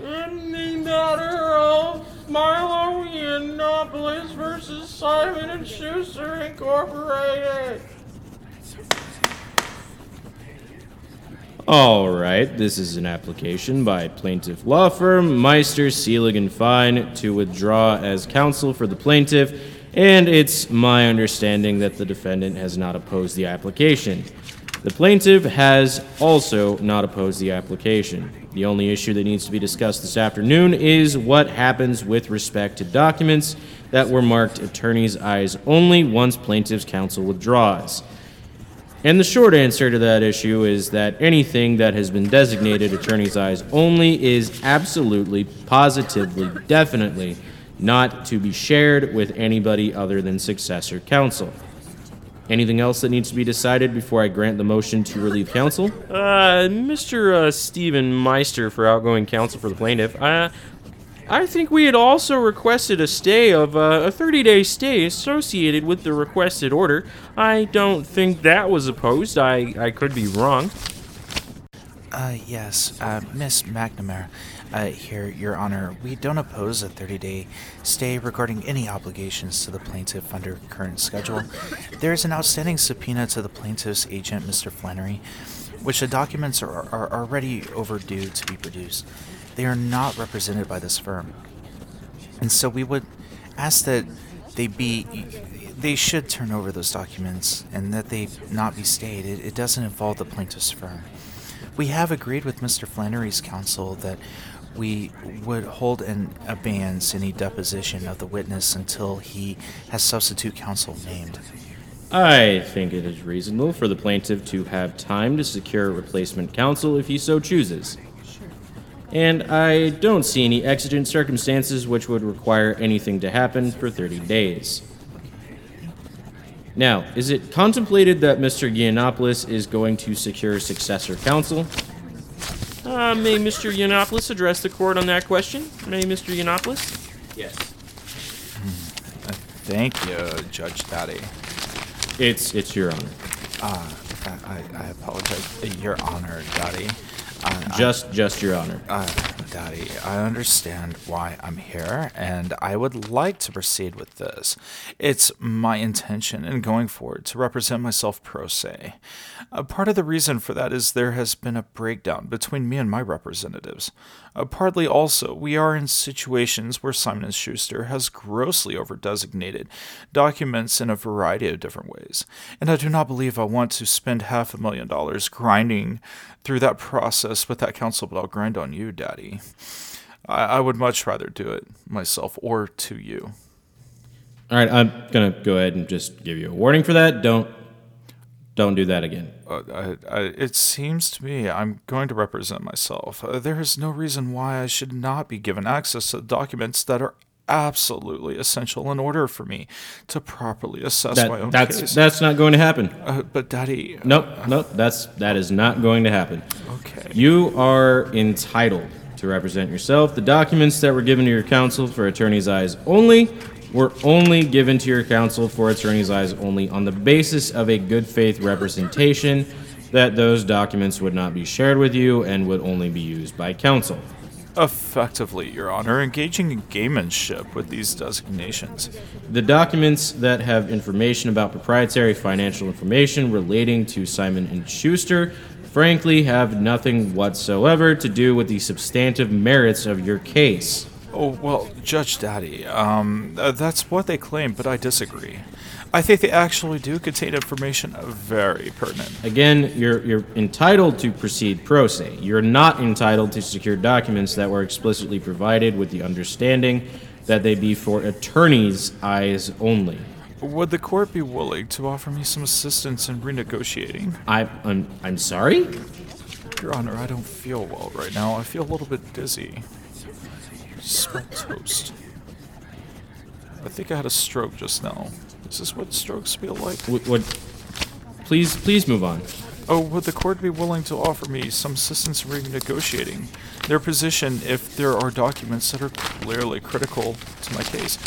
In the matter of Milo Yiannopoulos versus Simon and Schuster Incorporated. All right, this is an application by plaintiff law firm Meister, Seelig and Fein to withdraw as counsel for the plaintiff, and it's my understanding that the defendant has not opposed the application. The plaintiff has also not opposed the application. The only issue that needs to be discussed this afternoon is what happens with respect to documents that were marked attorney's eyes only once plaintiff's counsel withdraws. And the short answer to that issue is that anything that has been designated attorney's eyes only is absolutely, positively, definitely not to be shared with anybody other than successor counsel. Anything else that needs to be decided before I grant the motion to relieve counsel? Uh, Mr. Uh, Stephen Meister for outgoing counsel for the plaintiff. Uh, I think we had also requested a stay of uh, a 30 day stay associated with the requested order. I don't think that was opposed. I, I could be wrong. Uh, yes, uh, Miss McNamara, uh, here, Your Honor, we don't oppose a 30 day stay regarding any obligations to the plaintiff under current schedule. There is an outstanding subpoena to the plaintiff's agent, Mr. Flannery, which the documents are, are already overdue to be produced. They are not represented by this firm. And so we would ask that they be they should turn over those documents and that they not be stayed. It, it doesn't involve the plaintiff's firm. We have agreed with Mr. Flannery's counsel that we would hold in abeyance any deposition of the witness until he has substitute counsel named. I think it is reasonable for the plaintiff to have time to secure replacement counsel if he so chooses. And I don't see any exigent circumstances which would require anything to happen for 30 days. Now, is it contemplated that Mr. Yiannopoulos is going to secure successor counsel? Uh, may Mr. Yiannopoulos address the court on that question? May Mr. Yiannopoulos? Yes. Thank you, Judge Daddy. It's it's your honor. Uh, I, I, I apologize. Your Honor, Daddy. Uh, I- Just just your honor. Uh, Daddy, I understand why I'm here, and I would like to proceed with this. It's my intention in going forward to represent myself pro se. Uh, part of the reason for that is there has been a breakdown between me and my representatives. Uh, partly also, we are in situations where Simon & Schuster has grossly overdesignated documents in a variety of different ways, and I do not believe I want to spend half a million dollars grinding through that process with that counsel, but I'll grind on you, Daddy. I, I would much rather do it myself or to you. All right, I'm gonna go ahead and just give you a warning for that. Don't don't do that again. Uh, I, I, it seems to me I'm going to represent myself. Uh, there is no reason why I should not be given access to documents that are absolutely essential in order for me to properly assess my own that's case. that's not going to happen. uh, but, Daddy. Nope, nope. That's that is not going to happen. Okay. You are entitled to represent yourself. The documents that were given to your counsel for attorney's eyes only were only given to your counsel for attorney's eyes only on the basis of a good faith representation that those documents would not be shared with you and would only be used by counsel. Effectively, Your Honor, engaging in gamemanship with these designations. The documents that have information about proprietary financial information relating to Simon and Schuster frankly have nothing whatsoever to do with the substantive merits of your case. Oh, well, Judge Daddy, um, uh, that's what they claim, but I disagree. I think they actually do contain information very pertinent. Again, you're you're entitled to proceed pro se. You're not entitled to secure documents that were explicitly provided with the understanding that they be for attorneys' eyes only. Would the court be willing to offer me some assistance in renegotiating? I, I'm I'm sorry. Your Honor, I don't feel well right now. I feel a little bit dizzy. Smell toast. I think I had a stroke just now. Is this what strokes feel like? What, what? Please please move on. Oh, would the court be willing to offer me some assistance in renegotiating their position if there are documents that are clearly critical to my case?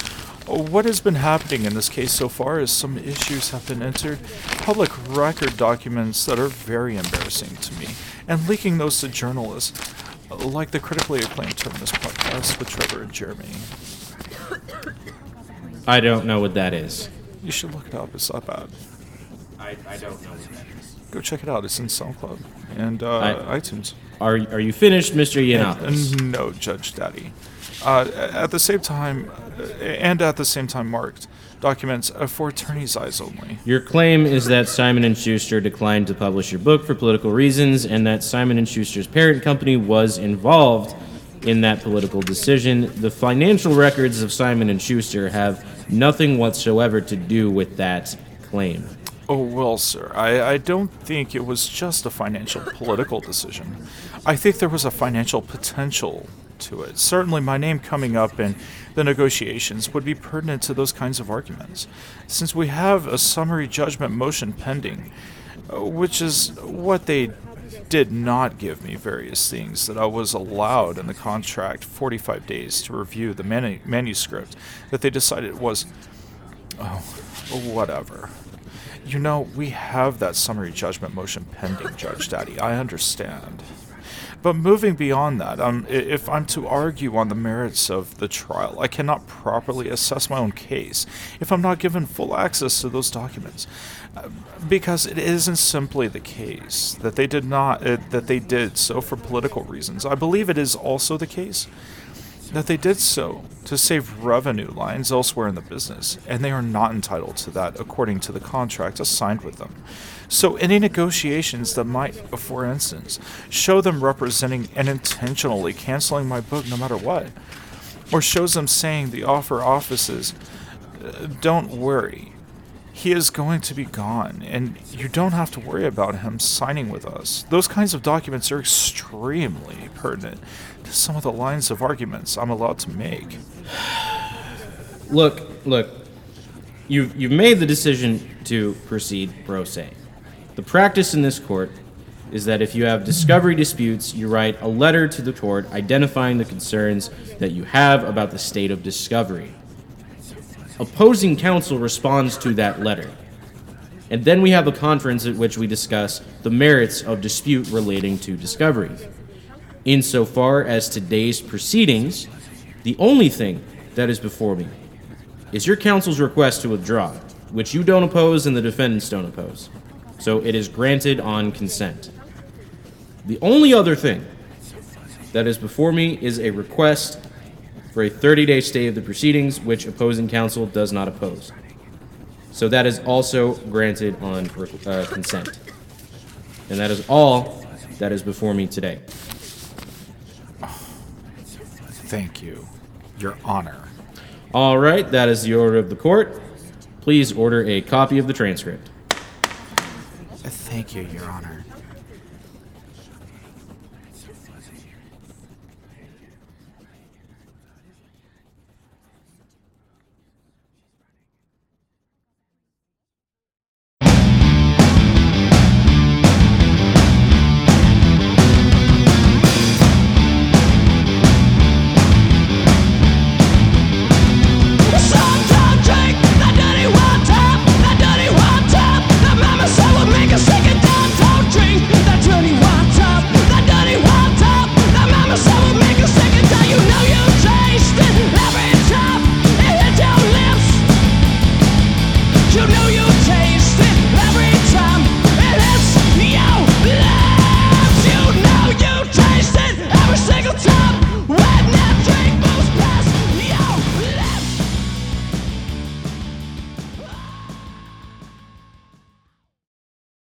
What has been happening in this case so far is some issues have been entered, public record documents that are very embarrassing to me, and leaking those to journalists, like the critically acclaimed Terminus podcast with Trevor and Jeremy. I don't know what that is. You should look it up. It's not bad. I, I don't know what that is. Go check it out. It's in SoundCloud and uh, I- iTunes. Are, are you finished, Mr. Yiannopoulos? No, Judge Daddy. Uh, at the same time, uh, and at the same time marked, documents uh, for attorney's eyes only. Your claim is that Simon & Schuster declined to publish your book for political reasons and that Simon & Schuster's parent company was involved in that political decision. The financial records of Simon & Schuster have nothing whatsoever to do with that claim. Oh, well, sir, I, I don't think it was just a financial political decision. I think there was a financial potential to it. Certainly, my name coming up in the negotiations would be pertinent to those kinds of arguments, since we have a summary judgment motion pending, uh, which is what they did not give me various things that I was allowed in the contract 45 days to review the manu- manuscript that they decided was oh whatever you know, we have that summary judgment motion pending, Judge Daddy. I understand. But moving beyond that, um, if I'm to argue on the merits of the trial, I cannot properly assess my own case if I'm not given full access to those documents. Uh, because it isn't simply the case that they did not uh, that they did so for political reasons. I believe it is also the case that they did so to save revenue lines elsewhere in the business, and they are not entitled to that according to the contract assigned with them. So, any negotiations that might, for instance, show them representing and intentionally canceling my book no matter what, or shows them saying the offer offices, "Uh, don't worry, he is going to be gone, and you don't have to worry about him signing with us. Those kinds of documents are extremely pertinent to some of the lines of arguments I'm allowed to make. Look, look, you've, you've made the decision to proceed pro se. The practice in this court is that if you have discovery disputes, you write a letter to the court identifying the concerns that you have about the state of discovery. Opposing counsel responds to that letter. And then we have a conference at which we discuss the merits of dispute relating to discovery. Insofar as today's proceedings, the only thing that is before me is your counsel's request to withdraw, which you don't oppose and the defendants don't oppose. So it is granted on consent. The only other thing that is before me is a request for a 30 day stay of the proceedings, which opposing counsel does not oppose. So that is also granted on uh, consent. And that is all that is before me today. Thank you, Your Honor. All right, that is the order of the court. Please order a copy of the transcript. Thank you, Your Honor.